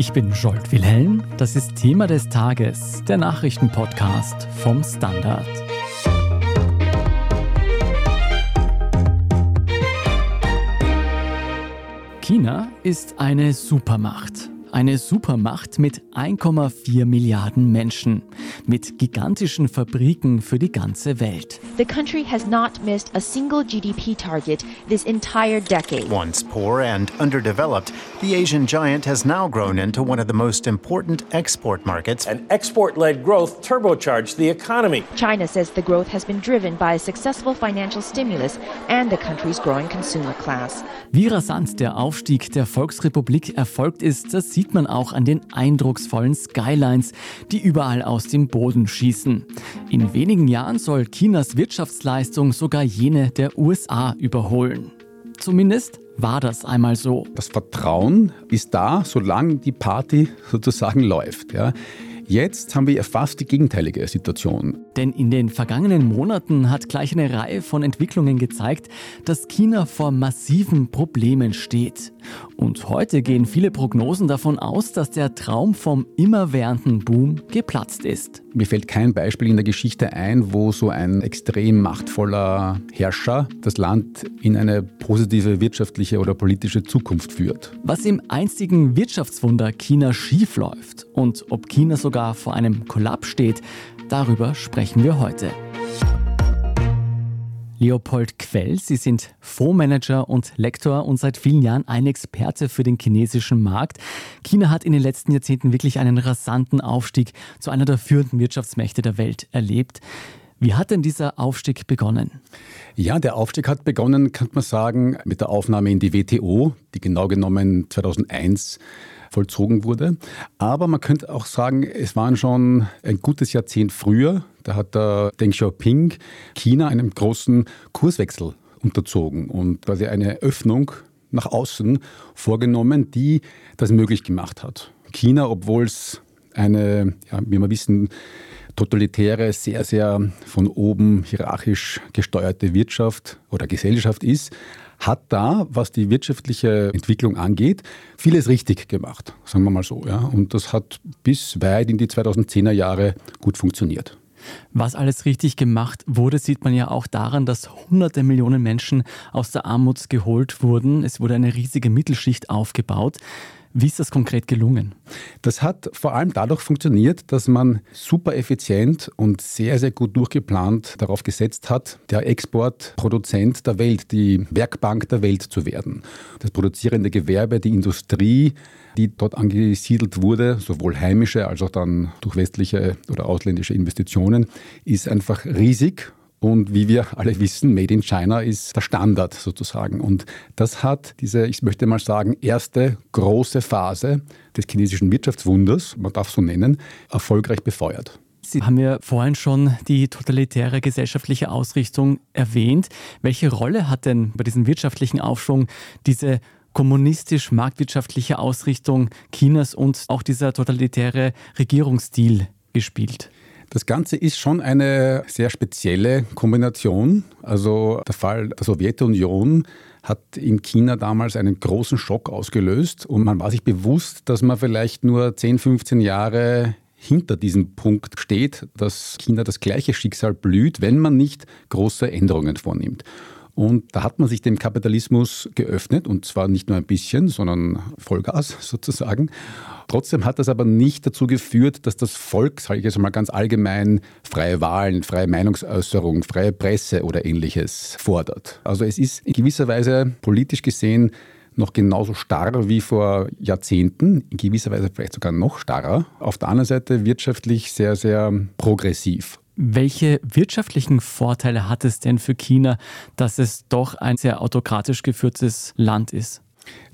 Ich bin Jolt Wilhelm. Das ist Thema des Tages, der Nachrichtenpodcast vom Standard. China ist eine Supermacht. Eine Supermacht mit 1,4 Milliarden Menschen, mit gigantischen Fabriken für die ganze Welt. The country has not missed a single GDP target this entire decade. Once poor and underdeveloped, the Asian giant has now grown into one of the most important export markets. And export led growth turbocharged the economy. China says the growth has been driven by a successful financial stimulus and the country's growing consumer class. Wie rasant der Aufstieg der Volksrepublik erfolgt ist, das sieht man auch an den eindrucksvollen Skylines, die überall aus dem Boden schießen. In wenigen Jahren soll Chinas Wirtschaftsleistung sogar jene der USA überholen. Zumindest war das einmal so. Das Vertrauen ist da, solange die Party sozusagen läuft. Ja. Jetzt haben wir fast die gegenteilige Situation. Denn in den vergangenen Monaten hat gleich eine Reihe von Entwicklungen gezeigt, dass China vor massiven Problemen steht. Und heute gehen viele Prognosen davon aus, dass der Traum vom immerwährenden Boom geplatzt ist. Mir fällt kein Beispiel in der Geschichte ein, wo so ein extrem machtvoller Herrscher das Land in eine positive wirtschaftliche oder politische Zukunft führt. Was im einstigen Wirtschaftswunder China schiefläuft und ob China sogar sogar vor einem Kollaps steht, darüber sprechen wir heute. Leopold Quell, Sie sind Fondsmanager und Lektor und seit vielen Jahren ein Experte für den chinesischen Markt. China hat in den letzten Jahrzehnten wirklich einen rasanten Aufstieg zu einer der führenden Wirtschaftsmächte der Welt erlebt. Wie hat denn dieser Aufstieg begonnen? Ja, der Aufstieg hat begonnen, könnte man sagen, mit der Aufnahme in die WTO, die genau genommen 2001 vollzogen wurde. Aber man könnte auch sagen, es waren schon ein gutes Jahrzehnt früher. Da hat der Deng Xiaoping China einem großen Kurswechsel unterzogen und quasi eine Öffnung nach außen vorgenommen, die das möglich gemacht hat. China, obwohl es eine, ja, wie wir wissen, totalitäre, sehr, sehr von oben hierarchisch gesteuerte Wirtschaft oder Gesellschaft ist, hat da, was die wirtschaftliche Entwicklung angeht, vieles richtig gemacht, sagen wir mal so. Ja. Und das hat bis weit in die 2010er Jahre gut funktioniert. Was alles richtig gemacht wurde, sieht man ja auch daran, dass hunderte Millionen Menschen aus der Armut geholt wurden. Es wurde eine riesige Mittelschicht aufgebaut. Wie ist das konkret gelungen? Das hat vor allem dadurch funktioniert, dass man super effizient und sehr, sehr gut durchgeplant darauf gesetzt hat, der Exportproduzent der Welt, die Werkbank der Welt zu werden. Das produzierende Gewerbe, die Industrie, die dort angesiedelt wurde, sowohl heimische als auch dann durch westliche oder ausländische Investitionen, ist einfach riesig und wie wir alle wissen, Made in China ist der Standard sozusagen. Und das hat diese, ich möchte mal sagen, erste große Phase des chinesischen Wirtschaftswunders, man darf so nennen, erfolgreich befeuert. Sie haben ja vorhin schon die totalitäre gesellschaftliche Ausrichtung erwähnt. Welche Rolle hat denn bei diesem wirtschaftlichen Aufschwung diese kommunistisch-marktwirtschaftliche Ausrichtung Chinas und auch dieser totalitäre Regierungsstil gespielt? Das Ganze ist schon eine sehr spezielle Kombination. Also der Fall der Sowjetunion hat in China damals einen großen Schock ausgelöst und man war sich bewusst, dass man vielleicht nur 10, 15 Jahre hinter diesem Punkt steht, dass China das gleiche Schicksal blüht, wenn man nicht große Änderungen vornimmt. Und da hat man sich dem Kapitalismus geöffnet und zwar nicht nur ein bisschen, sondern Vollgas sozusagen. Trotzdem hat das aber nicht dazu geführt, dass das Volk, sage ich jetzt mal ganz allgemein, freie Wahlen, freie Meinungsäußerung, freie Presse oder ähnliches fordert. Also es ist in gewisser Weise politisch gesehen noch genauso starr wie vor Jahrzehnten, in gewisser Weise vielleicht sogar noch starrer. Auf der anderen Seite wirtschaftlich sehr, sehr progressiv. Welche wirtschaftlichen Vorteile hat es denn für China, dass es doch ein sehr autokratisch geführtes Land ist?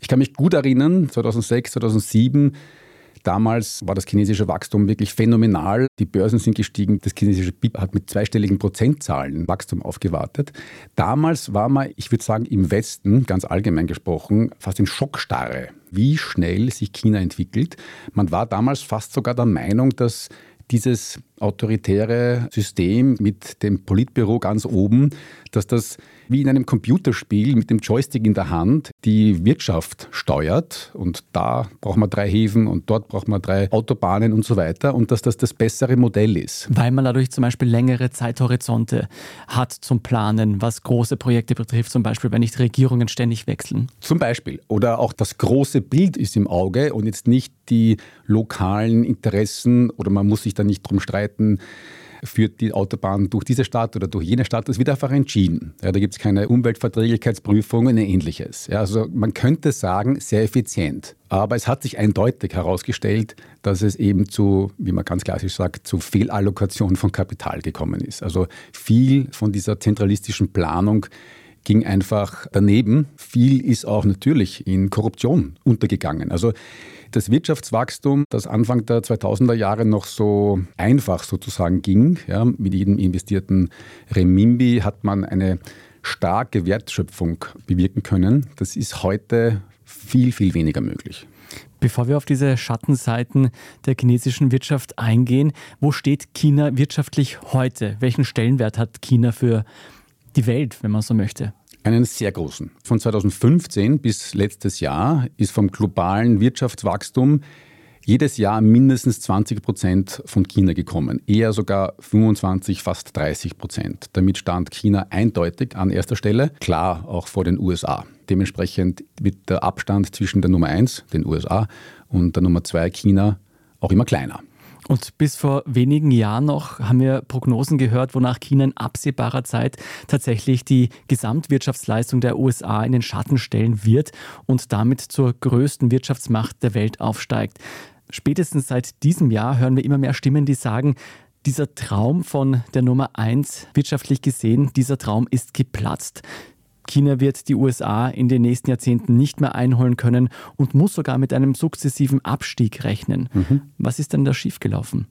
Ich kann mich gut erinnern, 2006, 2007 Damals war das chinesische Wachstum wirklich phänomenal. Die Börsen sind gestiegen. Das chinesische BIP hat mit zweistelligen Prozentzahlen Wachstum aufgewartet. Damals war man, ich würde sagen, im Westen, ganz allgemein gesprochen, fast in Schockstarre, wie schnell sich China entwickelt. Man war damals fast sogar der Meinung, dass dieses autoritäre System mit dem Politbüro ganz oben, dass das wie in einem Computerspiel mit dem Joystick in der Hand die Wirtschaft steuert. Und da braucht man drei Häfen und dort braucht man drei Autobahnen und so weiter. Und dass das das bessere Modell ist. Weil man dadurch zum Beispiel längere Zeithorizonte hat zum Planen, was große Projekte betrifft, zum Beispiel, wenn nicht Regierungen ständig wechseln. Zum Beispiel. Oder auch das große Bild ist im Auge und jetzt nicht die lokalen Interessen oder man muss sich da nicht drum streiten, führt die Autobahn durch diese Stadt oder durch jene Stadt, das wird einfach entschieden. Ja, da gibt es keine Umweltverträglichkeitsprüfung und ähnliches. Ja, also man könnte sagen, sehr effizient. Aber es hat sich eindeutig herausgestellt, dass es eben zu, wie man ganz klassisch sagt, zu Fehlallokation von Kapital gekommen ist. Also viel von dieser zentralistischen Planung ging einfach daneben. Viel ist auch natürlich in Korruption untergegangen. Also das Wirtschaftswachstum, das Anfang der 2000er Jahre noch so einfach sozusagen ging, ja, mit jedem investierten Remimbi hat man eine starke Wertschöpfung bewirken können. Das ist heute viel, viel weniger möglich. Bevor wir auf diese Schattenseiten der chinesischen Wirtschaft eingehen, wo steht China wirtschaftlich heute? Welchen Stellenwert hat China für die Welt, wenn man so möchte? Einen sehr großen. Von 2015 bis letztes Jahr ist vom globalen Wirtschaftswachstum jedes Jahr mindestens 20 Prozent von China gekommen, eher sogar 25, fast 30 Prozent. Damit stand China eindeutig an erster Stelle, klar auch vor den USA. Dementsprechend wird der Abstand zwischen der Nummer 1, den USA, und der Nummer 2, China, auch immer kleiner. Und bis vor wenigen Jahren noch haben wir Prognosen gehört, wonach China in absehbarer Zeit tatsächlich die Gesamtwirtschaftsleistung der USA in den Schatten stellen wird und damit zur größten Wirtschaftsmacht der Welt aufsteigt. Spätestens seit diesem Jahr hören wir immer mehr Stimmen, die sagen, dieser Traum von der Nummer eins wirtschaftlich gesehen, dieser Traum ist geplatzt. China wird die USA in den nächsten Jahrzehnten nicht mehr einholen können und muss sogar mit einem sukzessiven Abstieg rechnen. Mhm. Was ist denn da schiefgelaufen?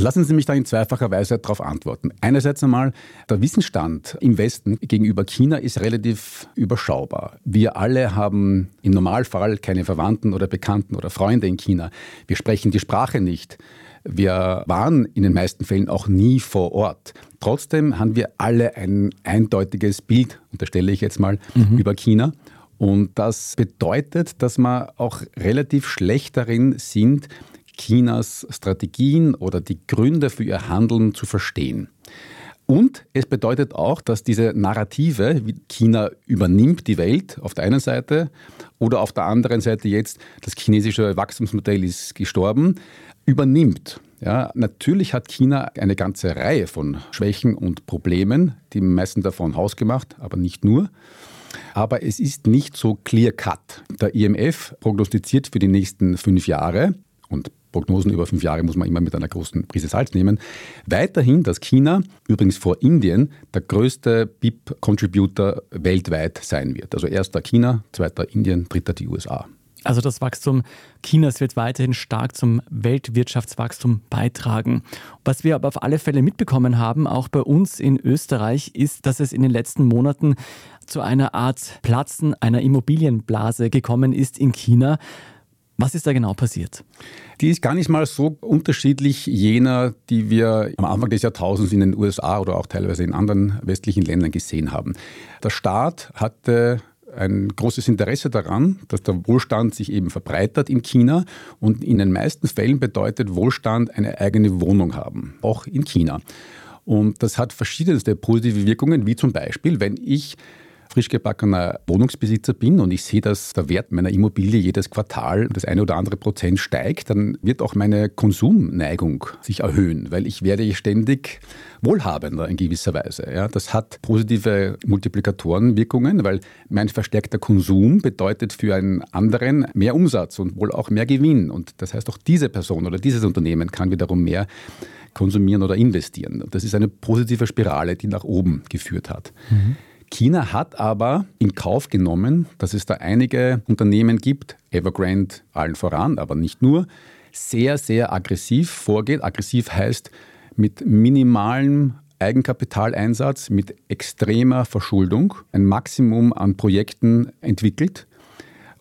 Lassen Sie mich da in zweifacher Weise darauf antworten. Einerseits einmal, der Wissensstand im Westen gegenüber China ist relativ überschaubar. Wir alle haben im Normalfall keine Verwandten oder Bekannten oder Freunde in China. Wir sprechen die Sprache nicht. Wir waren in den meisten Fällen auch nie vor Ort. Trotzdem haben wir alle ein eindeutiges Bild, unterstelle ich jetzt mal, mhm. über China. Und das bedeutet, dass wir auch relativ schlecht darin sind, Chinas Strategien oder die Gründe für ihr Handeln zu verstehen. Und es bedeutet auch, dass diese Narrative, wie China übernimmt die Welt auf der einen Seite oder auf der anderen Seite jetzt, das chinesische Wachstumsmodell ist gestorben, übernimmt. Ja, natürlich hat China eine ganze Reihe von Schwächen und Problemen, die meisten davon hausgemacht, aber nicht nur. Aber es ist nicht so clear-cut. Der IMF prognostiziert für die nächsten fünf Jahre, und Prognosen über fünf Jahre muss man immer mit einer großen Prise Salz nehmen, weiterhin, dass China, übrigens vor Indien, der größte BIP-Contributor weltweit sein wird. Also erster China, zweiter Indien, dritter die USA. Also das Wachstum Chinas wird weiterhin stark zum Weltwirtschaftswachstum beitragen. Was wir aber auf alle Fälle mitbekommen haben, auch bei uns in Österreich, ist, dass es in den letzten Monaten zu einer Art Platzen einer Immobilienblase gekommen ist in China. Was ist da genau passiert? Die ist gar nicht mal so unterschiedlich jener, die wir am Anfang des Jahrtausends in den USA oder auch teilweise in anderen westlichen Ländern gesehen haben. Der Staat hatte ein großes Interesse daran, dass der Wohlstand sich eben verbreitert in China und in den meisten Fällen bedeutet Wohlstand eine eigene Wohnung haben, auch in China. Und das hat verschiedenste positive Wirkungen, wie zum Beispiel, wenn ich frisch gebackener Wohnungsbesitzer bin und ich sehe, dass der Wert meiner Immobilie jedes Quartal das eine oder andere Prozent steigt, dann wird auch meine Konsumneigung sich erhöhen, weil ich werde ständig wohlhabender in gewisser Weise. Ja, das hat positive Multiplikatorenwirkungen, weil mein verstärkter Konsum bedeutet für einen anderen mehr Umsatz und wohl auch mehr Gewinn. Und das heißt, auch diese Person oder dieses Unternehmen kann wiederum mehr konsumieren oder investieren. Das ist eine positive Spirale, die nach oben geführt hat. Mhm. China hat aber in Kauf genommen, dass es da einige Unternehmen gibt, Evergrande allen voran, aber nicht nur, sehr, sehr aggressiv vorgeht. Aggressiv heißt mit minimalem Eigenkapitaleinsatz, mit extremer Verschuldung ein Maximum an Projekten entwickelt.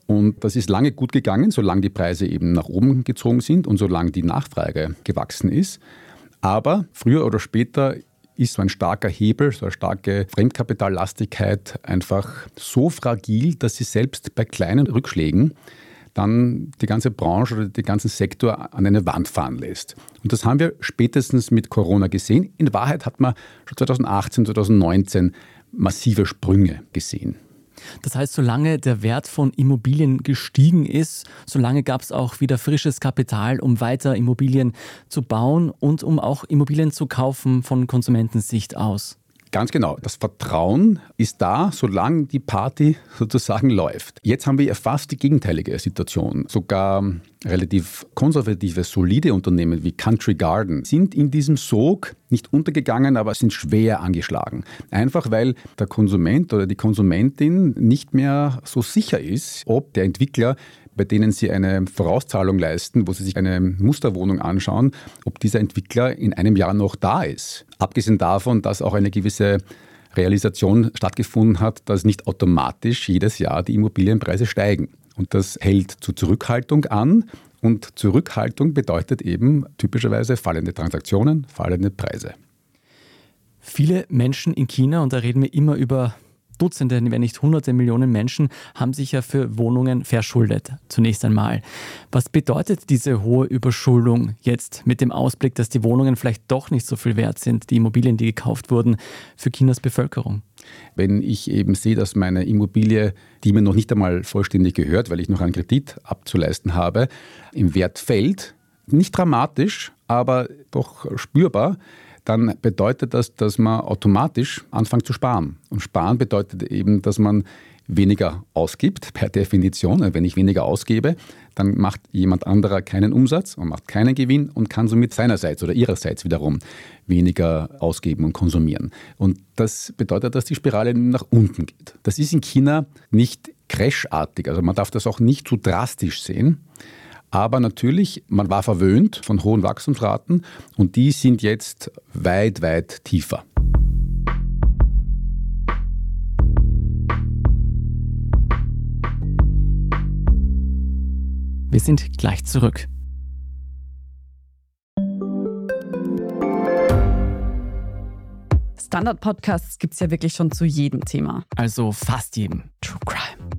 Und das ist lange gut gegangen, solange die Preise eben nach oben gezogen sind und solange die Nachfrage gewachsen ist. Aber früher oder später ist so ein starker Hebel, so eine starke Fremdkapitallastigkeit einfach so fragil, dass sie selbst bei kleinen Rückschlägen dann die ganze Branche oder den ganzen Sektor an eine Wand fahren lässt. Und das haben wir spätestens mit Corona gesehen. In Wahrheit hat man schon 2018, 2019 massive Sprünge gesehen. Das heißt, solange der Wert von Immobilien gestiegen ist, solange gab es auch wieder frisches Kapital, um weiter Immobilien zu bauen und um auch Immobilien zu kaufen von Konsumentensicht aus. Ganz genau. Das Vertrauen ist da, solange die Party sozusagen läuft. Jetzt haben wir fast die gegenteilige Situation. Sogar relativ konservative, solide Unternehmen wie Country Garden sind in diesem Sog nicht untergegangen, aber sind schwer angeschlagen. Einfach weil der Konsument oder die Konsumentin nicht mehr so sicher ist, ob der Entwickler bei denen sie eine Vorauszahlung leisten, wo sie sich eine Musterwohnung anschauen, ob dieser Entwickler in einem Jahr noch da ist. Abgesehen davon, dass auch eine gewisse Realisation stattgefunden hat, dass nicht automatisch jedes Jahr die Immobilienpreise steigen. Und das hält zu Zurückhaltung an. Und Zurückhaltung bedeutet eben typischerweise fallende Transaktionen, fallende Preise. Viele Menschen in China, und da reden wir immer über Dutzende, wenn nicht hunderte Millionen Menschen haben sich ja für Wohnungen verschuldet, zunächst einmal. Was bedeutet diese hohe Überschuldung jetzt mit dem Ausblick, dass die Wohnungen vielleicht doch nicht so viel wert sind, die Immobilien, die gekauft wurden, für Chinas Bevölkerung? Wenn ich eben sehe, dass meine Immobilie, die mir noch nicht einmal vollständig gehört, weil ich noch einen Kredit abzuleisten habe, im Wert fällt, nicht dramatisch, aber doch spürbar, dann bedeutet das, dass man automatisch anfängt zu sparen. Und sparen bedeutet eben, dass man weniger ausgibt, per Definition. Wenn ich weniger ausgebe, dann macht jemand anderer keinen Umsatz und macht keinen Gewinn und kann somit seinerseits oder ihrerseits wiederum weniger ausgeben und konsumieren. Und das bedeutet, dass die Spirale nach unten geht. Das ist in China nicht crashartig, also man darf das auch nicht zu drastisch sehen. Aber natürlich, man war verwöhnt von hohen Wachstumsraten und die sind jetzt weit, weit tiefer. Wir sind gleich zurück. Standard-Podcasts gibt es ja wirklich schon zu jedem Thema. Also fast jedem. True Crime.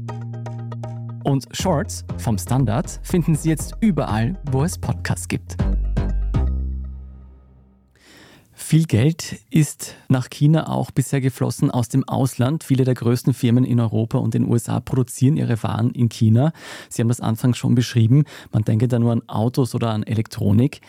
Und Shorts vom Standard finden Sie jetzt überall, wo es Podcasts gibt. Viel Geld ist nach China auch bisher geflossen aus dem Ausland. Viele der größten Firmen in Europa und den USA produzieren ihre Waren in China. Sie haben das anfangs schon beschrieben. Man denke da nur an Autos oder an Elektronik.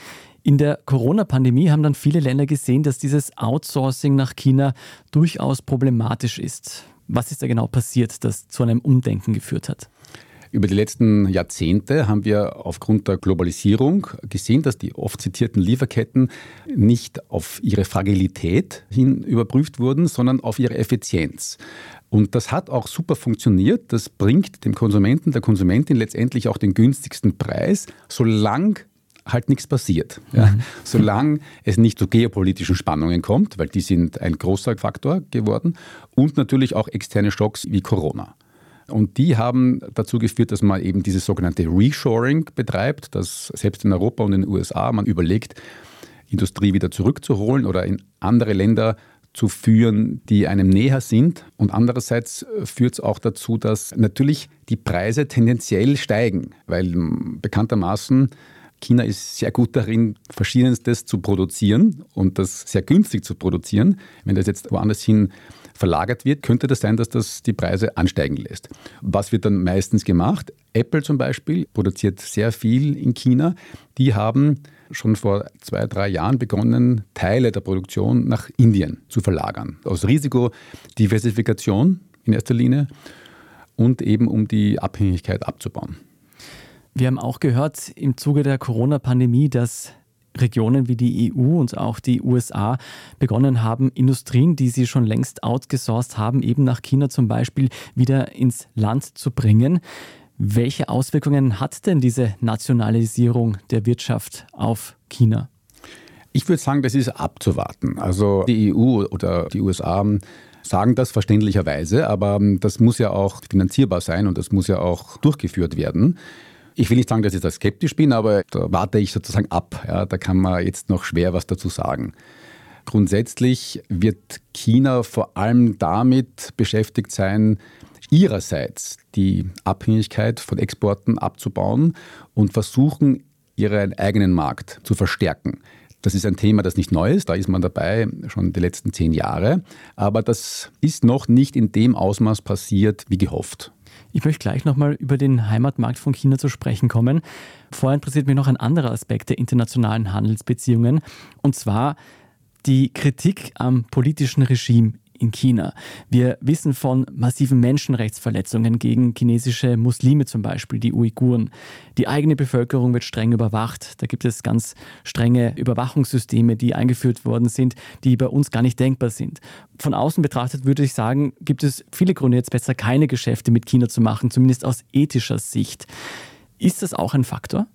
In der Corona-Pandemie haben dann viele Länder gesehen, dass dieses Outsourcing nach China durchaus problematisch ist. Was ist da genau passiert, das zu einem Umdenken geführt hat? Über die letzten Jahrzehnte haben wir aufgrund der Globalisierung gesehen, dass die oft zitierten Lieferketten nicht auf ihre Fragilität hin überprüft wurden, sondern auf ihre Effizienz. Und das hat auch super funktioniert. Das bringt dem Konsumenten, der Konsumentin letztendlich auch den günstigsten Preis, solange halt nichts passiert. Ja. Mhm. Solange es nicht zu geopolitischen Spannungen kommt, weil die sind ein großer Faktor geworden, und natürlich auch externe Schocks wie Corona. Und die haben dazu geführt, dass man eben dieses sogenannte Reshoring betreibt, dass selbst in Europa und in den USA man überlegt, Industrie wieder zurückzuholen oder in andere Länder zu führen, die einem näher sind. Und andererseits führt es auch dazu, dass natürlich die Preise tendenziell steigen, weil bekanntermaßen China ist sehr gut darin, Verschiedenstes zu produzieren und das sehr günstig zu produzieren. Wenn das jetzt woanders hin verlagert wird, könnte das sein, dass das die Preise ansteigen lässt. Was wird dann meistens gemacht? Apple zum Beispiel produziert sehr viel in China. Die haben schon vor zwei, drei Jahren begonnen, Teile der Produktion nach Indien zu verlagern. Aus Risikodiversifikation in erster Linie und eben um die Abhängigkeit abzubauen. Wir haben auch gehört im Zuge der Corona-Pandemie, dass Regionen wie die EU und auch die USA begonnen haben, Industrien, die sie schon längst outgesourced haben, eben nach China zum Beispiel wieder ins Land zu bringen. Welche Auswirkungen hat denn diese Nationalisierung der Wirtschaft auf China? Ich würde sagen, das ist abzuwarten. Also die EU oder die USA sagen das verständlicherweise, aber das muss ja auch finanzierbar sein und das muss ja auch durchgeführt werden. Ich will nicht sagen, dass ich da skeptisch bin, aber da warte ich sozusagen ab. Ja, da kann man jetzt noch schwer was dazu sagen. Grundsätzlich wird China vor allem damit beschäftigt sein, ihrerseits die Abhängigkeit von Exporten abzubauen und versuchen, ihren eigenen Markt zu verstärken. Das ist ein Thema, das nicht neu ist, da ist man dabei schon die letzten zehn Jahre, aber das ist noch nicht in dem Ausmaß passiert wie gehofft. Ich möchte gleich nochmal über den Heimatmarkt von China zu sprechen kommen. Vorher interessiert mich noch ein anderer Aspekt der internationalen Handelsbeziehungen, und zwar die Kritik am politischen Regime in China. Wir wissen von massiven Menschenrechtsverletzungen gegen chinesische Muslime zum Beispiel, die Uiguren. Die eigene Bevölkerung wird streng überwacht. Da gibt es ganz strenge Überwachungssysteme, die eingeführt worden sind, die bei uns gar nicht denkbar sind. Von außen betrachtet würde ich sagen, gibt es viele Gründe, jetzt besser keine Geschäfte mit China zu machen, zumindest aus ethischer Sicht. Ist das auch ein Faktor?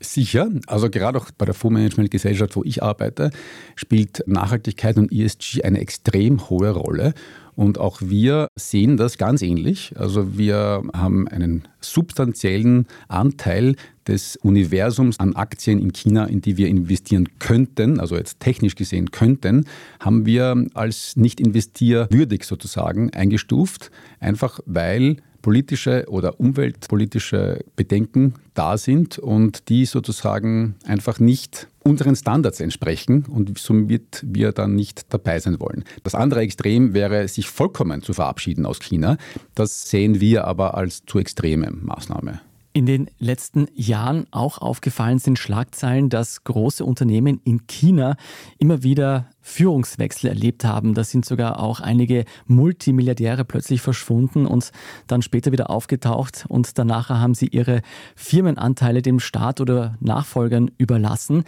Sicher. Also gerade auch bei der Fondsmanagementgesellschaft, wo ich arbeite, spielt Nachhaltigkeit und ESG eine extrem hohe Rolle. Und auch wir sehen das ganz ähnlich. Also wir haben einen substanziellen Anteil des Universums an Aktien in China, in die wir investieren könnten, also jetzt technisch gesehen könnten, haben wir als nicht investierwürdig sozusagen eingestuft, einfach weil politische oder umweltpolitische Bedenken da sind und die sozusagen einfach nicht unseren Standards entsprechen und somit wir dann nicht dabei sein wollen. Das andere Extrem wäre, sich vollkommen zu verabschieden aus China. Das sehen wir aber als zu extreme Maßnahme in den letzten Jahren auch aufgefallen sind Schlagzeilen, dass große Unternehmen in China immer wieder Führungswechsel erlebt haben. Da sind sogar auch einige Multimilliardäre plötzlich verschwunden und dann später wieder aufgetaucht und danach haben sie ihre Firmenanteile dem Staat oder Nachfolgern überlassen.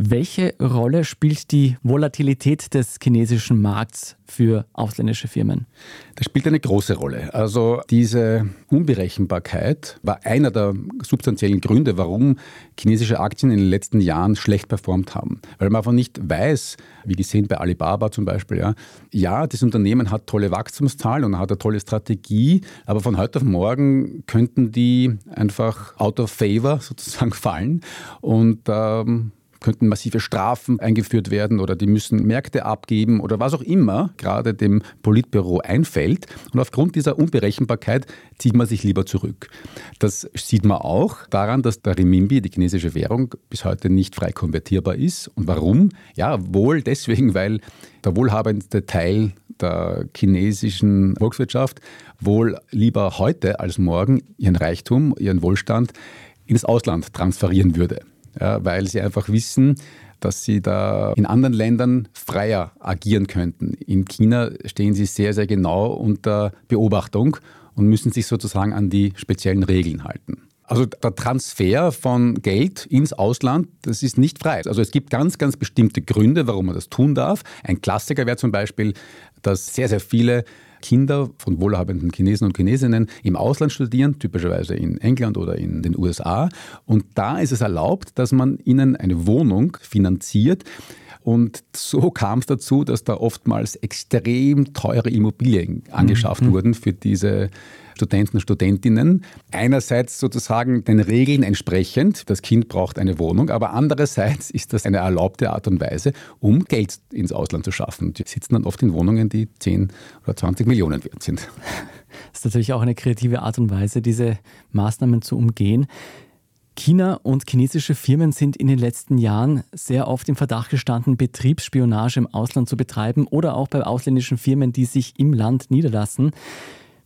Welche Rolle spielt die Volatilität des chinesischen Markts für ausländische Firmen? Das spielt eine große Rolle. Also diese Unberechenbarkeit war einer der substanziellen Gründe, warum chinesische Aktien in den letzten Jahren schlecht performt haben. Weil man einfach nicht weiß, wie gesehen bei Alibaba zum Beispiel, ja, ja das Unternehmen hat tolle Wachstumszahlen und hat eine tolle Strategie, aber von heute auf morgen könnten die einfach out of favor sozusagen fallen und ähm, könnten massive Strafen eingeführt werden oder die müssen Märkte abgeben oder was auch immer gerade dem Politbüro einfällt. Und aufgrund dieser Unberechenbarkeit zieht man sich lieber zurück. Das sieht man auch daran, dass der Renminbi, die chinesische Währung, bis heute nicht frei konvertierbar ist. Und warum? Ja, wohl deswegen, weil der wohlhabendste Teil der chinesischen Volkswirtschaft wohl lieber heute als morgen ihren Reichtum, ihren Wohlstand ins Ausland transferieren würde ja, weil sie einfach wissen, dass sie da in anderen Ländern freier agieren könnten. In China stehen sie sehr, sehr genau unter Beobachtung und müssen sich sozusagen an die speziellen Regeln halten. Also der Transfer von Geld ins Ausland, das ist nicht frei. Also es gibt ganz, ganz bestimmte Gründe, warum man das tun darf. Ein Klassiker wäre zum Beispiel, dass sehr, sehr viele Kinder von wohlhabenden Chinesen und Chinesinnen im Ausland studieren, typischerweise in England oder in den USA. Und da ist es erlaubt, dass man ihnen eine Wohnung finanziert. Und so kam es dazu, dass da oftmals extrem teure Immobilien angeschafft mhm. wurden für diese Studenten und Studentinnen. Einerseits sozusagen den Regeln entsprechend, das Kind braucht eine Wohnung, aber andererseits ist das eine erlaubte Art und Weise, um Geld ins Ausland zu schaffen. Die sitzen dann oft in Wohnungen, die 10 oder 20 Millionen wert sind. Das ist natürlich auch eine kreative Art und Weise, diese Maßnahmen zu umgehen. China und chinesische Firmen sind in den letzten Jahren sehr oft im Verdacht gestanden, Betriebsspionage im Ausland zu betreiben oder auch bei ausländischen Firmen, die sich im Land niederlassen.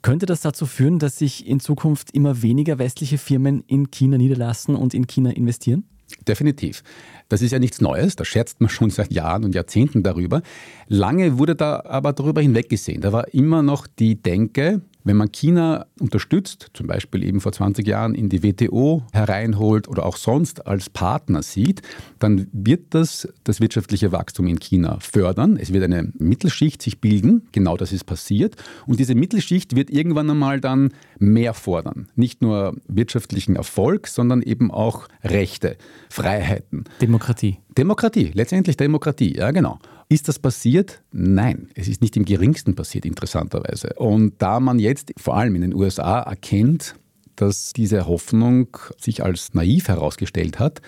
Könnte das dazu führen, dass sich in Zukunft immer weniger westliche Firmen in China niederlassen und in China investieren? Definitiv. Das ist ja nichts Neues, da scherzt man schon seit Jahren und Jahrzehnten darüber. Lange wurde da aber darüber hinweggesehen. Da war immer noch die Denke, Wenn man China unterstützt, zum Beispiel eben vor 20 Jahren in die WTO hereinholt oder auch sonst als Partner sieht, dann wird das das wirtschaftliche Wachstum in China fördern. Es wird eine Mittelschicht sich bilden, genau das ist passiert. Und diese Mittelschicht wird irgendwann einmal dann mehr fordern. Nicht nur wirtschaftlichen Erfolg, sondern eben auch Rechte, Freiheiten. Demokratie. Demokratie, letztendlich Demokratie, ja genau. Ist das passiert? Nein, es ist nicht im geringsten passiert, interessanterweise. Und da man jetzt vor allem in den USA erkennt, dass diese Hoffnung sich als naiv herausgestellt hat,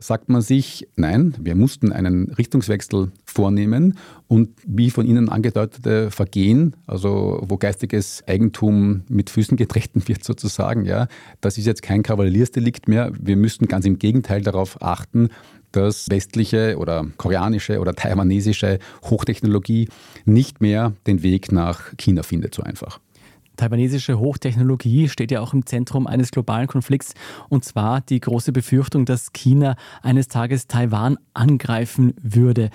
sagt man sich, nein, wir mussten einen Richtungswechsel vornehmen und wie von Ihnen angedeutete Vergehen, also wo geistiges Eigentum mit Füßen getreten wird sozusagen, ja, das ist jetzt kein Kavaliersdelikt mehr. Wir müssten ganz im Gegenteil darauf achten, dass westliche oder koreanische oder taiwanesische Hochtechnologie nicht mehr den Weg nach China findet, so einfach. Taiwanesische Hochtechnologie steht ja auch im Zentrum eines globalen Konflikts, und zwar die große Befürchtung, dass China eines Tages Taiwan angreifen würde.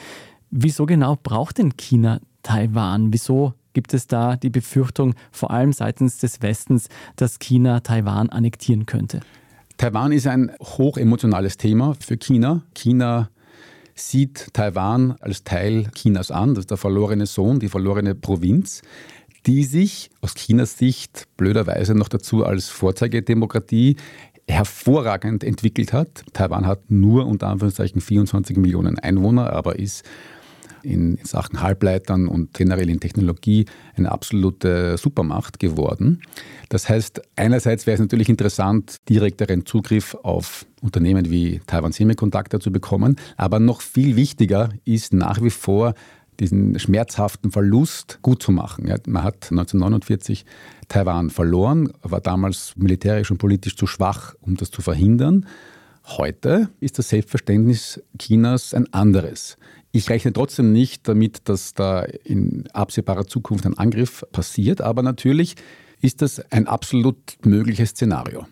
Wieso genau braucht denn China Taiwan? Wieso gibt es da die Befürchtung, vor allem seitens des Westens, dass China Taiwan annektieren könnte? Taiwan ist ein hochemotionales Thema für China. China sieht Taiwan als Teil Chinas an, das ist der verlorene Sohn, die verlorene Provinz, die sich aus Chinas Sicht blöderweise noch dazu als Vorzeigedemokratie hervorragend entwickelt hat. Taiwan hat nur unter Anführungszeichen 24 Millionen Einwohner, aber ist in Sachen Halbleitern und generell in Technologie eine absolute Supermacht geworden. Das heißt, einerseits wäre es natürlich interessant, direkteren Zugriff auf Unternehmen wie Taiwan Semiconductor zu bekommen, aber noch viel wichtiger ist nach wie vor, diesen schmerzhaften Verlust gut zu machen. man hat 1949 Taiwan verloren, war damals militärisch und politisch zu schwach, um das zu verhindern. Heute ist das Selbstverständnis Chinas ein anderes. Ich rechne trotzdem nicht damit, dass da in absehbarer Zukunft ein Angriff passiert, aber natürlich ist das ein absolut mögliches Szenario.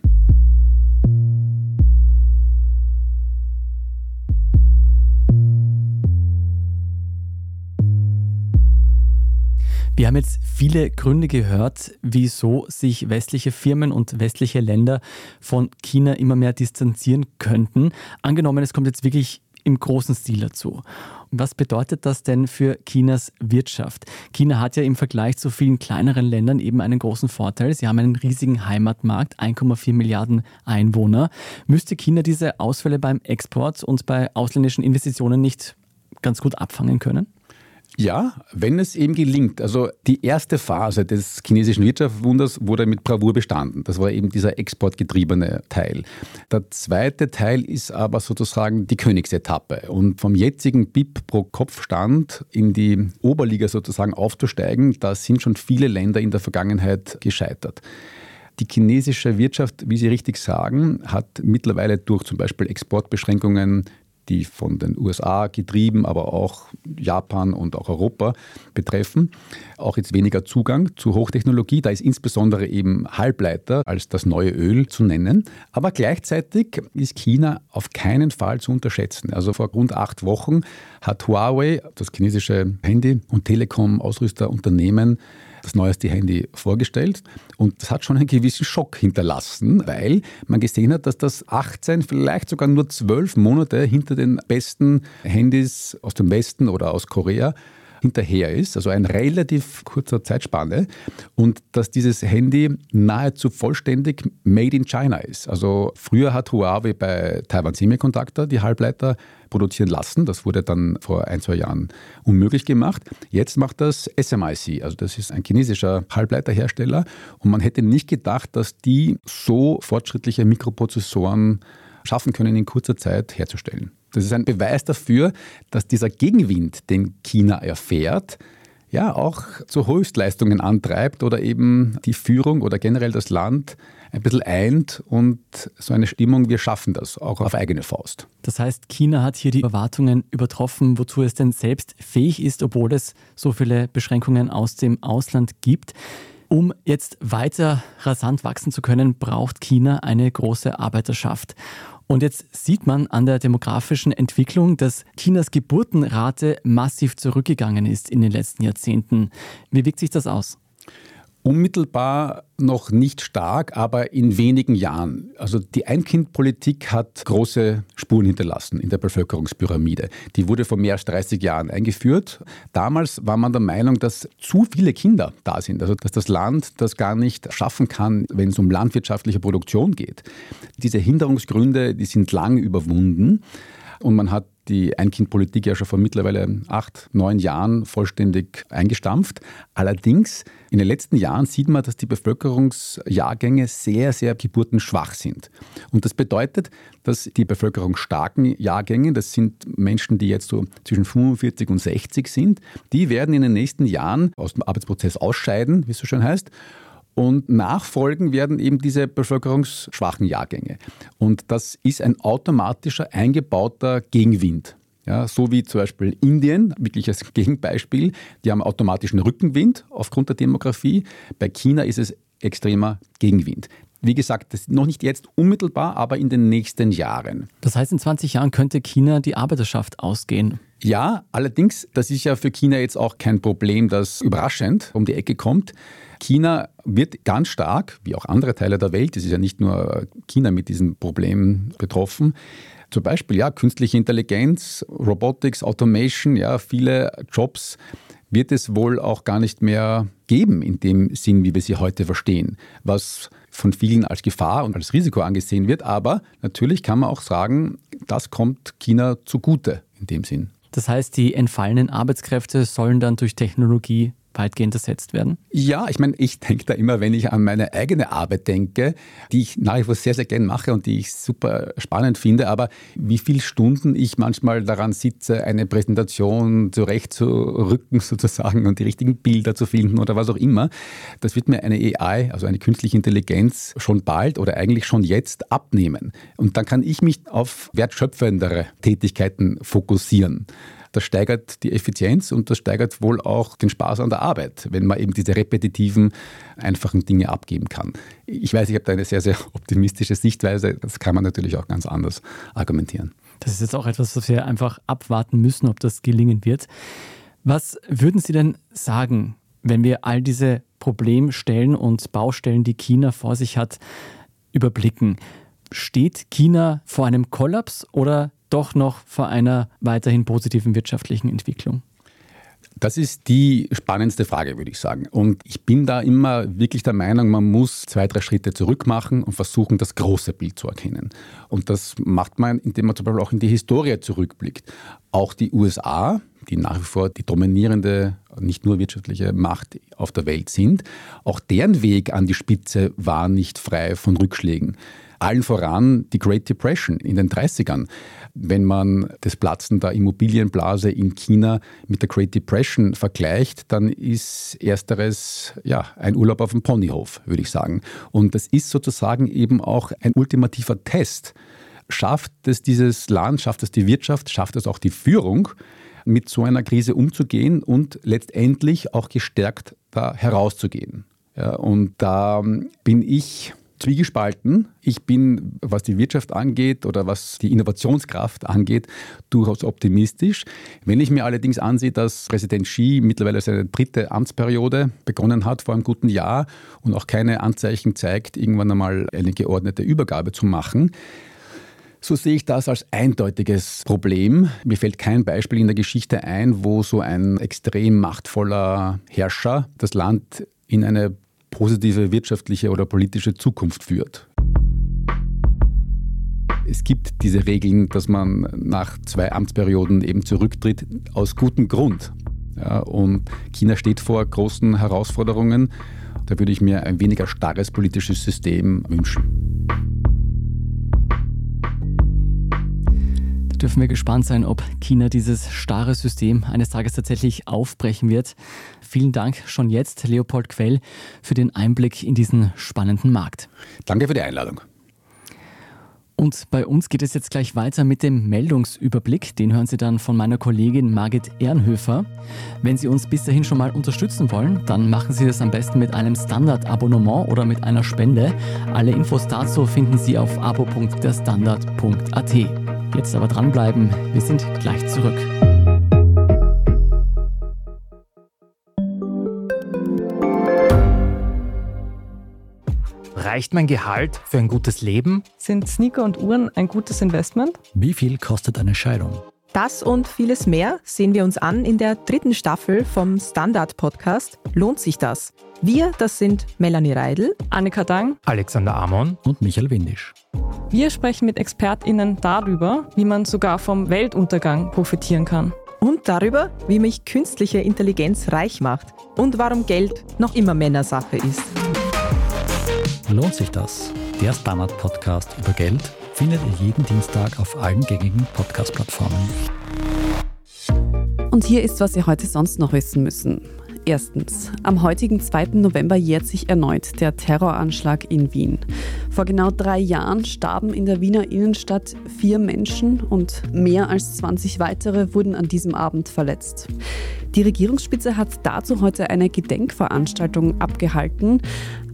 Wir haben jetzt viele Gründe gehört, wieso sich westliche Firmen und westliche Länder von China immer mehr distanzieren könnten. Angenommen, es kommt jetzt wirklich im großen Stil dazu. Was bedeutet das denn für Chinas Wirtschaft? China hat ja im Vergleich zu vielen kleineren Ländern eben einen großen Vorteil. Sie haben einen riesigen Heimatmarkt, 1,4 Milliarden Einwohner. Müsste China diese Ausfälle beim Export und bei ausländischen Investitionen nicht ganz gut abfangen können? Ja, wenn es eben gelingt. Also die erste Phase des chinesischen Wirtschaftswunders wurde mit Bravour bestanden. Das war eben dieser exportgetriebene Teil. Der zweite Teil ist aber sozusagen die Königsetappe. Und vom jetzigen BIP pro Kopfstand in die Oberliga sozusagen aufzusteigen, da sind schon viele Länder in der Vergangenheit gescheitert. Die chinesische Wirtschaft, wie Sie richtig sagen, hat mittlerweile durch zum Beispiel Exportbeschränkungen die von den USA getrieben, aber auch Japan und auch Europa betreffen. Auch jetzt weniger Zugang zu Hochtechnologie. Da ist insbesondere eben Halbleiter als das neue Öl zu nennen. Aber gleichzeitig ist China auf keinen Fall zu unterschätzen. Also vor rund acht Wochen hat Huawei, das chinesische Handy- und Telekom-Ausrüsterunternehmen, das neueste Handy vorgestellt. Und das hat schon einen gewissen Schock hinterlassen, weil man gesehen hat, dass das 18, vielleicht sogar nur 12 Monate hinter den besten Handys aus dem Westen oder aus Korea hinterher ist, also ein relativ kurzer Zeitspanne und dass dieses Handy nahezu vollständig made in China ist. Also früher hat Huawei bei Taiwan Semiconductor die Halbleiter produzieren lassen. Das wurde dann vor ein, zwei Jahren unmöglich gemacht. Jetzt macht das SMIC, also das ist ein chinesischer Halbleiterhersteller. Und man hätte nicht gedacht, dass die so fortschrittliche Mikroprozessoren schaffen können, in kurzer Zeit herzustellen. Das ist ein Beweis dafür, dass dieser Gegenwind, den China erfährt, ja auch zu Höchstleistungen antreibt oder eben die Führung oder generell das Land ein bisschen eint und so eine Stimmung, wir schaffen das auch auf eigene Faust. Das heißt, China hat hier die Erwartungen übertroffen, wozu es denn selbst fähig ist, obwohl es so viele Beschränkungen aus dem Ausland gibt. Um jetzt weiter rasant wachsen zu können, braucht China eine große Arbeiterschaft. Und jetzt sieht man an der demografischen Entwicklung, dass Chinas Geburtenrate massiv zurückgegangen ist in den letzten Jahrzehnten. Wie wirkt sich das aus? Unmittelbar noch nicht stark, aber in wenigen Jahren. Also die Ein-Kind-Politik hat große Spuren hinterlassen in der Bevölkerungspyramide. Die wurde vor mehr als 30 Jahren eingeführt. Damals war man der Meinung, dass zu viele Kinder da sind, also dass das Land das gar nicht schaffen kann, wenn es um landwirtschaftliche Produktion geht. Diese Hinderungsgründe, die sind lang überwunden. Und man hat die Ein-Kind-Politik ja schon vor mittlerweile acht, neun Jahren vollständig eingestampft. Allerdings in den letzten Jahren sieht man, dass die Bevölkerungsjahrgänge sehr, sehr geburtenschwach sind. Und das bedeutet, dass die bevölkerungsstarken Jahrgänge, das sind Menschen, die jetzt so zwischen 45 und 60 sind, die werden in den nächsten Jahren aus dem Arbeitsprozess ausscheiden, wie es so schön heißt und nachfolgen werden eben diese bevölkerungsschwachen Jahrgänge. Und das ist ein automatischer eingebauter Gegenwind. Ja, so wie zum Beispiel Indien, wirklich als Gegenbeispiel, die haben automatischen Rückenwind aufgrund der Demografie. Bei China ist es extremer Gegenwind. Wie gesagt, das ist noch nicht jetzt unmittelbar, aber in den nächsten Jahren. Das heißt, in 20 Jahren könnte China die Arbeiterschaft ausgehen. Ja, allerdings, das ist ja für China jetzt auch kein Problem, das überraschend um die Ecke kommt. China wird ganz stark, wie auch andere Teile der Welt, es ist ja nicht nur China mit diesem Problem betroffen, zum Beispiel ja, künstliche Intelligenz, Robotics, Automation, ja, viele Jobs wird es wohl auch gar nicht mehr geben in dem Sinn, wie wir sie heute verstehen, was von vielen als Gefahr und als Risiko angesehen wird. Aber natürlich kann man auch sagen, das kommt China zugute in dem Sinn. Das heißt, die entfallenen Arbeitskräfte sollen dann durch Technologie weitgehend ersetzt werden? Ja, ich meine, ich denke da immer, wenn ich an meine eigene Arbeit denke, die ich nach wie vor sehr, sehr gern mache und die ich super spannend finde, aber wie viele Stunden ich manchmal daran sitze, eine Präsentation zurechtzurücken sozusagen und die richtigen Bilder zu finden oder was auch immer, das wird mir eine AI, also eine künstliche Intelligenz, schon bald oder eigentlich schon jetzt abnehmen. Und dann kann ich mich auf wertschöpfendere Tätigkeiten fokussieren. Das steigert die Effizienz und das steigert wohl auch den Spaß an der Arbeit, wenn man eben diese repetitiven, einfachen Dinge abgeben kann. Ich weiß, ich habe da eine sehr, sehr optimistische Sichtweise. Das kann man natürlich auch ganz anders argumentieren. Das ist jetzt auch etwas, was wir einfach abwarten müssen, ob das gelingen wird. Was würden Sie denn sagen, wenn wir all diese Problemstellen und Baustellen, die China vor sich hat, überblicken? Steht China vor einem Kollaps oder doch noch vor einer weiterhin positiven wirtschaftlichen Entwicklung? Das ist die spannendste Frage, würde ich sagen. Und ich bin da immer wirklich der Meinung, man muss zwei, drei Schritte zurück machen und versuchen, das große Bild zu erkennen. Und das macht man, indem man zum Beispiel auch in die Historie zurückblickt. Auch die USA, die nach wie vor die dominierende, nicht nur wirtschaftliche Macht auf der Welt sind, auch deren Weg an die Spitze war nicht frei von Rückschlägen. Allen voran die Great Depression in den 30ern. Wenn man das Platzen der Immobilienblase in China mit der Great Depression vergleicht, dann ist ersteres ja, ein Urlaub auf dem Ponyhof, würde ich sagen. Und das ist sozusagen eben auch ein ultimativer Test. Schafft es dieses Land, schafft es die Wirtschaft, schafft es auch die Führung, mit so einer Krise umzugehen und letztendlich auch gestärkt da herauszugehen. Ja, und da bin ich zwiegespalten. Ich bin, was die Wirtschaft angeht oder was die Innovationskraft angeht, durchaus optimistisch. Wenn ich mir allerdings ansehe, dass Präsident Xi mittlerweile seine dritte Amtsperiode begonnen hat vor einem guten Jahr und auch keine Anzeichen zeigt, irgendwann einmal eine geordnete Übergabe zu machen, so sehe ich das als eindeutiges Problem. Mir fällt kein Beispiel in der Geschichte ein, wo so ein extrem machtvoller Herrscher das Land in eine positive wirtschaftliche oder politische Zukunft führt. Es gibt diese Regeln, dass man nach zwei Amtsperioden eben zurücktritt, aus gutem Grund. Ja, und China steht vor großen Herausforderungen. Da würde ich mir ein weniger starres politisches System wünschen. Dürfen wir gespannt sein, ob China dieses starre System eines Tages tatsächlich aufbrechen wird. Vielen Dank schon jetzt, Leopold Quell, für den Einblick in diesen spannenden Markt. Danke für die Einladung. Und bei uns geht es jetzt gleich weiter mit dem Meldungsüberblick. Den hören Sie dann von meiner Kollegin Margit Ehrenhöfer. Wenn Sie uns bis dahin schon mal unterstützen wollen, dann machen Sie das am besten mit einem Standard-Abonnement oder mit einer Spende. Alle Infos dazu finden Sie auf abo.derstandard.at. Jetzt aber dranbleiben, wir sind gleich zurück. Reicht mein Gehalt für ein gutes Leben? Sind Sneaker und Uhren ein gutes Investment? Wie viel kostet eine Scheidung? Das und vieles mehr sehen wir uns an in der dritten Staffel vom Standard-Podcast Lohnt sich das? Wir, das sind Melanie Reidel, Annika Dang, Alexander Amon und Michael Windisch. Wir sprechen mit ExpertInnen darüber, wie man sogar vom Weltuntergang profitieren kann. Und darüber, wie mich künstliche Intelligenz reich macht und warum Geld noch immer Männersache ist. Lohnt sich das? Der Standard-Podcast über Geld findet ihr jeden Dienstag auf allen gängigen Podcast-Plattformen. Und hier ist, was Sie heute sonst noch wissen müssen. Erstens, am heutigen 2. November jährt sich erneut der Terroranschlag in Wien. Vor genau drei Jahren starben in der Wiener Innenstadt vier Menschen und mehr als 20 weitere wurden an diesem Abend verletzt. Die Regierungsspitze hat dazu heute eine Gedenkveranstaltung abgehalten.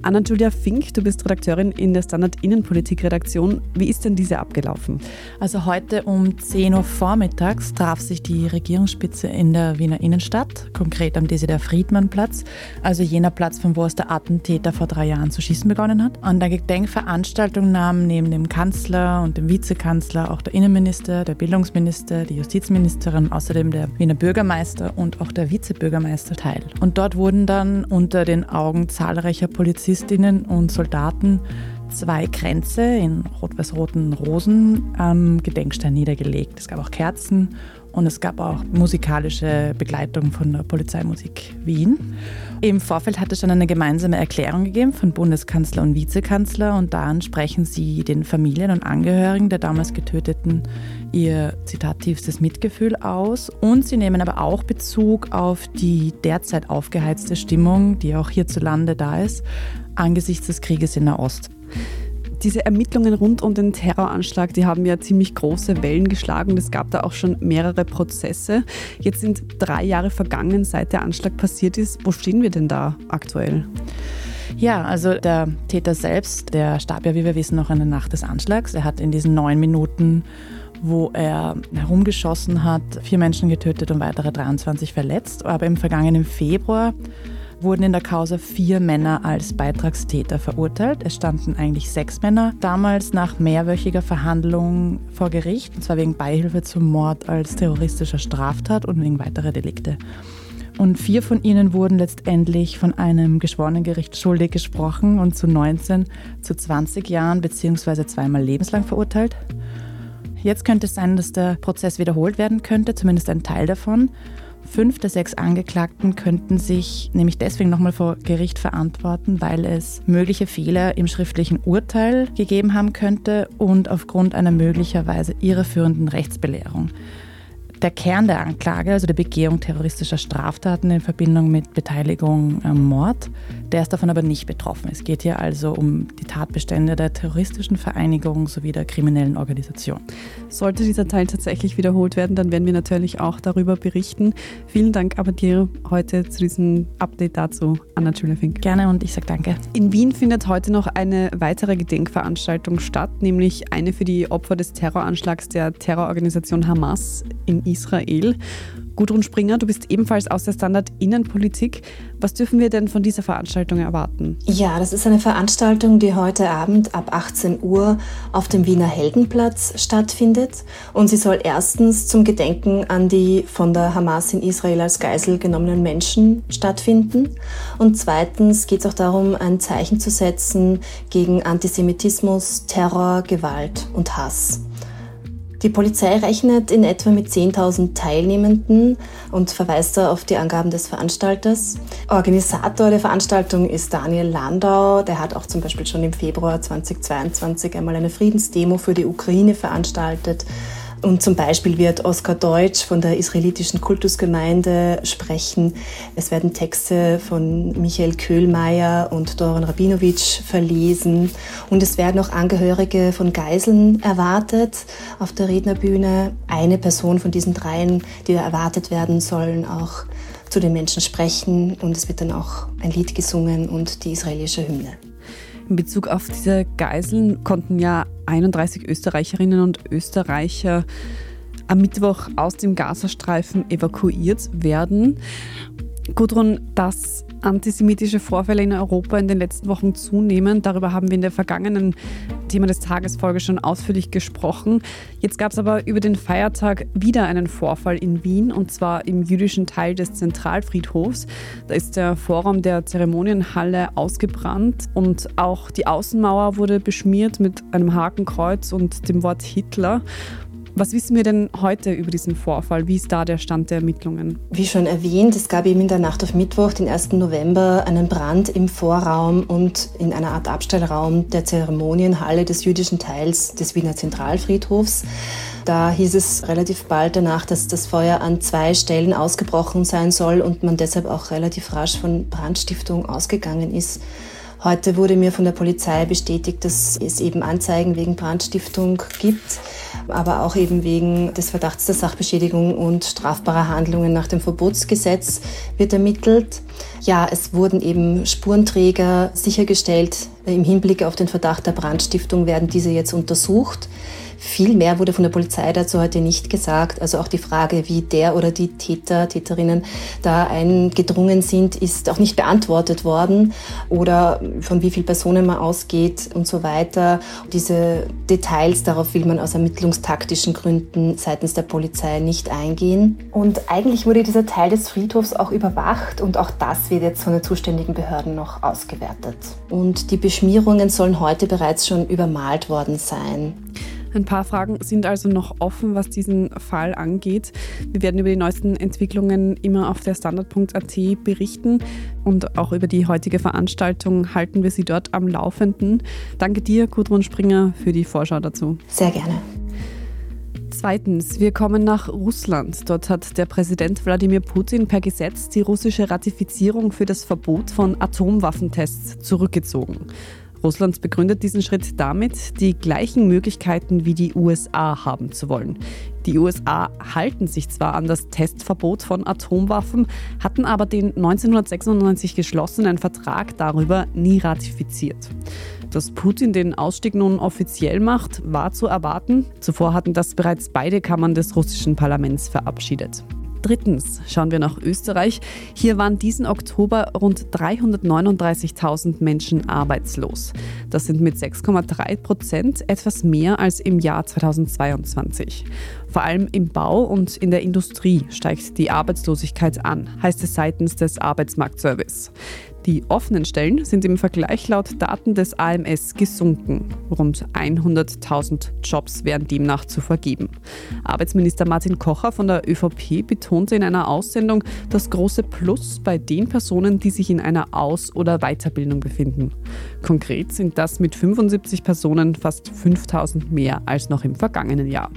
Anna-Julia Fink, du bist Redakteurin in der Standard Innenpolitik-Redaktion. Wie ist denn diese abgelaufen? Also heute um 10 Uhr vormittags traf sich die Regierungsspitze in der Wiener Innenstadt, konkret am Desider-Friedmann-Platz, also jener Platz, von wo aus der Attentäter vor drei Jahren zu schießen begonnen hat. An der Gedenkveranstaltung nahmen neben dem Kanzler und dem Vizekanzler auch der Innenminister, der Bildungsminister, die Justizministerin, außerdem der Wiener Bürgermeister und auch der Vizebürgermeister teil. Und dort wurden dann unter den Augen zahlreicher Polizistinnen und Soldaten zwei Kränze in rot-weiß-roten Rosen am Gedenkstein niedergelegt. Es gab auch Kerzen und es gab auch musikalische Begleitung von der Polizeimusik Wien. Im Vorfeld hat es schon eine gemeinsame Erklärung gegeben von Bundeskanzler und Vizekanzler und daran sprechen sie den Familien und Angehörigen der damals Getöteten ihr Zitat tiefstes Mitgefühl aus und sie nehmen aber auch Bezug auf die derzeit aufgeheizte Stimmung, die auch hierzulande da ist, angesichts des Krieges in der Ost. Diese Ermittlungen rund um den Terroranschlag, die haben ja ziemlich große Wellen geschlagen. Es gab da auch schon mehrere Prozesse. Jetzt sind drei Jahre vergangen, seit der Anschlag passiert ist. Wo stehen wir denn da aktuell? Ja, also der Täter selbst, der starb ja, wie wir wissen, noch in der Nacht des Anschlags. Er hat in diesen neun Minuten wo er herumgeschossen hat, vier Menschen getötet und weitere 23 verletzt. Aber im vergangenen Februar wurden in der Causa vier Männer als Beitragstäter verurteilt. Es standen eigentlich sechs Männer damals nach mehrwöchiger Verhandlung vor Gericht, und zwar wegen Beihilfe zum Mord als terroristischer Straftat und wegen weiterer Delikte. Und vier von ihnen wurden letztendlich von einem geschworenen Gericht schuldig gesprochen und zu 19 zu 20 Jahren bzw. zweimal lebenslang verurteilt. Jetzt könnte es sein, dass der Prozess wiederholt werden könnte, zumindest ein Teil davon. Fünf der sechs Angeklagten könnten sich nämlich deswegen nochmal vor Gericht verantworten, weil es mögliche Fehler im schriftlichen Urteil gegeben haben könnte und aufgrund einer möglicherweise irreführenden Rechtsbelehrung der Kern der Anklage, also der Begehung terroristischer Straftaten in Verbindung mit Beteiligung am Mord, der ist davon aber nicht betroffen. Es geht hier also um die Tatbestände der terroristischen Vereinigung sowie der kriminellen Organisation. Sollte dieser Teil tatsächlich wiederholt werden, dann werden wir natürlich auch darüber berichten. Vielen Dank aber dir heute zu diesem Update dazu, Anna Fink. Gerne und ich sage danke. In Wien findet heute noch eine weitere Gedenkveranstaltung statt, nämlich eine für die Opfer des Terroranschlags der Terrororganisation Hamas in Israel. Israel. Gudrun Springer, du bist ebenfalls aus der Standard Innenpolitik. Was dürfen wir denn von dieser Veranstaltung erwarten? Ja, das ist eine Veranstaltung, die heute Abend ab 18 Uhr auf dem Wiener Heldenplatz stattfindet. Und sie soll erstens zum Gedenken an die von der Hamas in Israel als Geisel genommenen Menschen stattfinden. Und zweitens geht es auch darum, ein Zeichen zu setzen gegen Antisemitismus, Terror, Gewalt und Hass. Die Polizei rechnet in etwa mit 10.000 Teilnehmenden und verweist da auf die Angaben des Veranstalters. Organisator der Veranstaltung ist Daniel Landau. Der hat auch zum Beispiel schon im Februar 2022 einmal eine Friedensdemo für die Ukraine veranstaltet. Und zum Beispiel wird Oskar Deutsch von der israelitischen Kultusgemeinde sprechen. Es werden Texte von Michael Köhlmeier und Doron Rabinowitsch verlesen. Und es werden auch Angehörige von Geiseln erwartet auf der Rednerbühne. Eine Person von diesen dreien, die da erwartet werden sollen, auch zu den Menschen sprechen. Und es wird dann auch ein Lied gesungen und die israelische Hymne. In Bezug auf diese Geiseln konnten ja 31 Österreicherinnen und Österreicher am Mittwoch aus dem Gazastreifen evakuiert werden. Gudrun, dass antisemitische Vorfälle in Europa in den letzten Wochen zunehmen, darüber haben wir in der vergangenen Thema des Tagesfolge schon ausführlich gesprochen. Jetzt gab es aber über den Feiertag wieder einen Vorfall in Wien und zwar im jüdischen Teil des Zentralfriedhofs. Da ist der Vorraum der Zeremonienhalle ausgebrannt und auch die Außenmauer wurde beschmiert mit einem Hakenkreuz und dem Wort Hitler. Was wissen wir denn heute über diesen Vorfall? Wie ist da der Stand der Ermittlungen? Wie schon erwähnt, es gab eben in der Nacht auf Mittwoch, den 1. November, einen Brand im Vorraum und in einer Art Abstellraum der Zeremonienhalle des jüdischen Teils des Wiener Zentralfriedhofs. Da hieß es relativ bald danach, dass das Feuer an zwei Stellen ausgebrochen sein soll und man deshalb auch relativ rasch von Brandstiftung ausgegangen ist. Heute wurde mir von der Polizei bestätigt, dass es eben Anzeigen wegen Brandstiftung gibt, aber auch eben wegen des Verdachts der Sachbeschädigung und strafbarer Handlungen nach dem Verbotsgesetz wird ermittelt. Ja, es wurden eben Spurenträger sichergestellt. Im Hinblick auf den Verdacht der Brandstiftung werden diese jetzt untersucht. Viel mehr wurde von der Polizei dazu heute nicht gesagt. Also auch die Frage, wie der oder die Täter, Täterinnen da eingedrungen sind, ist auch nicht beantwortet worden oder von wie vielen Personen man ausgeht und so weiter. Diese Details, darauf will man aus ermittlungstaktischen Gründen seitens der Polizei nicht eingehen. Und eigentlich wurde dieser Teil des Friedhofs auch überwacht und auch das wird jetzt von den zuständigen Behörden noch ausgewertet. Und die Beschmierungen sollen heute bereits schon übermalt worden sein. Ein paar Fragen sind also noch offen, was diesen Fall angeht. Wir werden über die neuesten Entwicklungen immer auf der Standard.at berichten und auch über die heutige Veranstaltung halten wir Sie dort am Laufenden. Danke dir, Gudrun Springer, für die Vorschau dazu. Sehr gerne. Zweitens, wir kommen nach Russland. Dort hat der Präsident Wladimir Putin per Gesetz die russische Ratifizierung für das Verbot von Atomwaffentests zurückgezogen. Russland begründet diesen Schritt damit, die gleichen Möglichkeiten wie die USA haben zu wollen. Die USA halten sich zwar an das Testverbot von Atomwaffen, hatten aber den 1996 geschlossenen Vertrag darüber nie ratifiziert. Dass Putin den Ausstieg nun offiziell macht, war zu erwarten. Zuvor hatten das bereits beide Kammern des russischen Parlaments verabschiedet. Drittens schauen wir nach Österreich. Hier waren diesen Oktober rund 339.000 Menschen arbeitslos. Das sind mit 6,3 Prozent etwas mehr als im Jahr 2022. Vor allem im Bau und in der Industrie steigt die Arbeitslosigkeit an, heißt es seitens des Arbeitsmarktservice. Die offenen Stellen sind im Vergleich laut Daten des AMS gesunken. Rund 100.000 Jobs wären demnach zu vergeben. Arbeitsminister Martin Kocher von der ÖVP betonte in einer Aussendung das große Plus bei den Personen, die sich in einer Aus- oder Weiterbildung befinden. Konkret sind das mit 75 Personen fast 5.000 mehr als noch im vergangenen Jahr.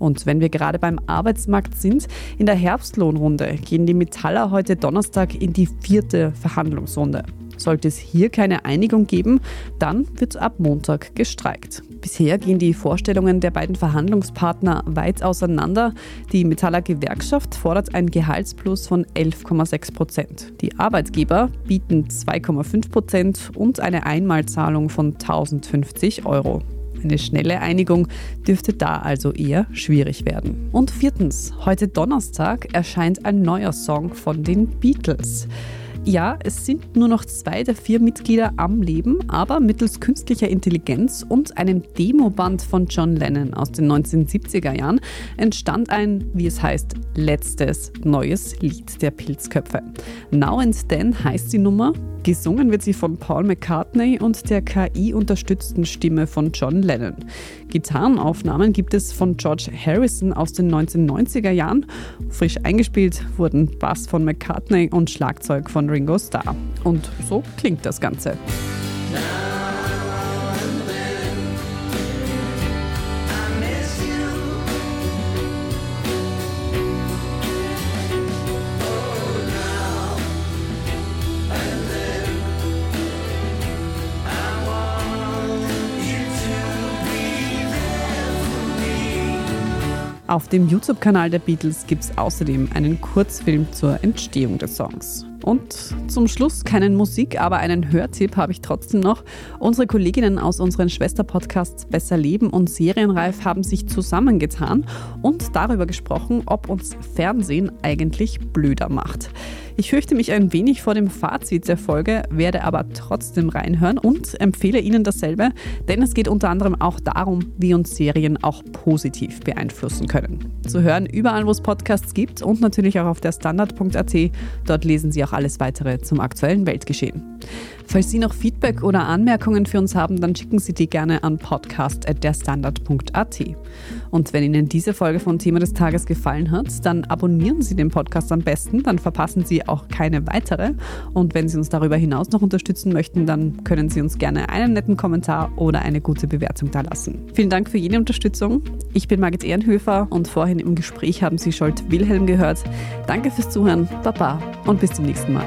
Und wenn wir gerade beim Arbeitsmarkt sind, in der Herbstlohnrunde gehen die Metaller heute Donnerstag in die vierte Verhandlungsrunde. Sollte es hier keine Einigung geben, dann wird ab Montag gestreikt. Bisher gehen die Vorstellungen der beiden Verhandlungspartner weit auseinander. Die Metaller Gewerkschaft fordert ein Gehaltsplus von 11,6 Prozent. Die Arbeitgeber bieten 2,5 Prozent und eine Einmalzahlung von 1050 Euro. Eine schnelle Einigung dürfte da also eher schwierig werden. Und viertens, heute Donnerstag erscheint ein neuer Song von den Beatles. Ja, es sind nur noch zwei der vier Mitglieder am Leben, aber mittels künstlicher Intelligenz und einem Demoband von John Lennon aus den 1970er Jahren entstand ein, wie es heißt, letztes neues Lied der Pilzköpfe. Now and Then heißt die Nummer. Gesungen wird sie von Paul McCartney und der KI-unterstützten Stimme von John Lennon. Gitarrenaufnahmen gibt es von George Harrison aus den 1990er Jahren. Frisch eingespielt wurden Bass von McCartney und Schlagzeug von Ringo Starr. Und so klingt das Ganze. Auf dem YouTube-Kanal der Beatles gibt es außerdem einen Kurzfilm zur Entstehung des Songs. Und zum Schluss keinen Musik, aber einen Hörtipp habe ich trotzdem noch. Unsere Kolleginnen aus unseren Schwesterpodcasts Besser Leben und Serienreif haben sich zusammengetan und darüber gesprochen, ob uns Fernsehen eigentlich blöder macht. Ich fürchte mich ein wenig vor dem Fazit der Folge, werde aber trotzdem reinhören und empfehle Ihnen dasselbe, denn es geht unter anderem auch darum, wie uns Serien auch positiv beeinflussen können. Zu hören überall, wo es Podcasts gibt und natürlich auch auf der Standard.at. Dort lesen Sie auch alles weitere zum aktuellen Weltgeschehen. Falls Sie noch Feedback oder Anmerkungen für uns haben, dann schicken Sie die gerne an podcast.derstandard.at. Und wenn Ihnen diese Folge von Thema des Tages gefallen hat, dann abonnieren Sie den Podcast am besten, dann verpassen Sie auch keine weitere. Und wenn Sie uns darüber hinaus noch unterstützen möchten, dann können Sie uns gerne einen netten Kommentar oder eine gute Bewertung dalassen. Vielen Dank für jede Unterstützung. Ich bin Margit Ehrenhöfer und vorhin im Gespräch haben Sie Scholt Wilhelm gehört. Danke fürs Zuhören, Baba und bis zum nächsten Mal.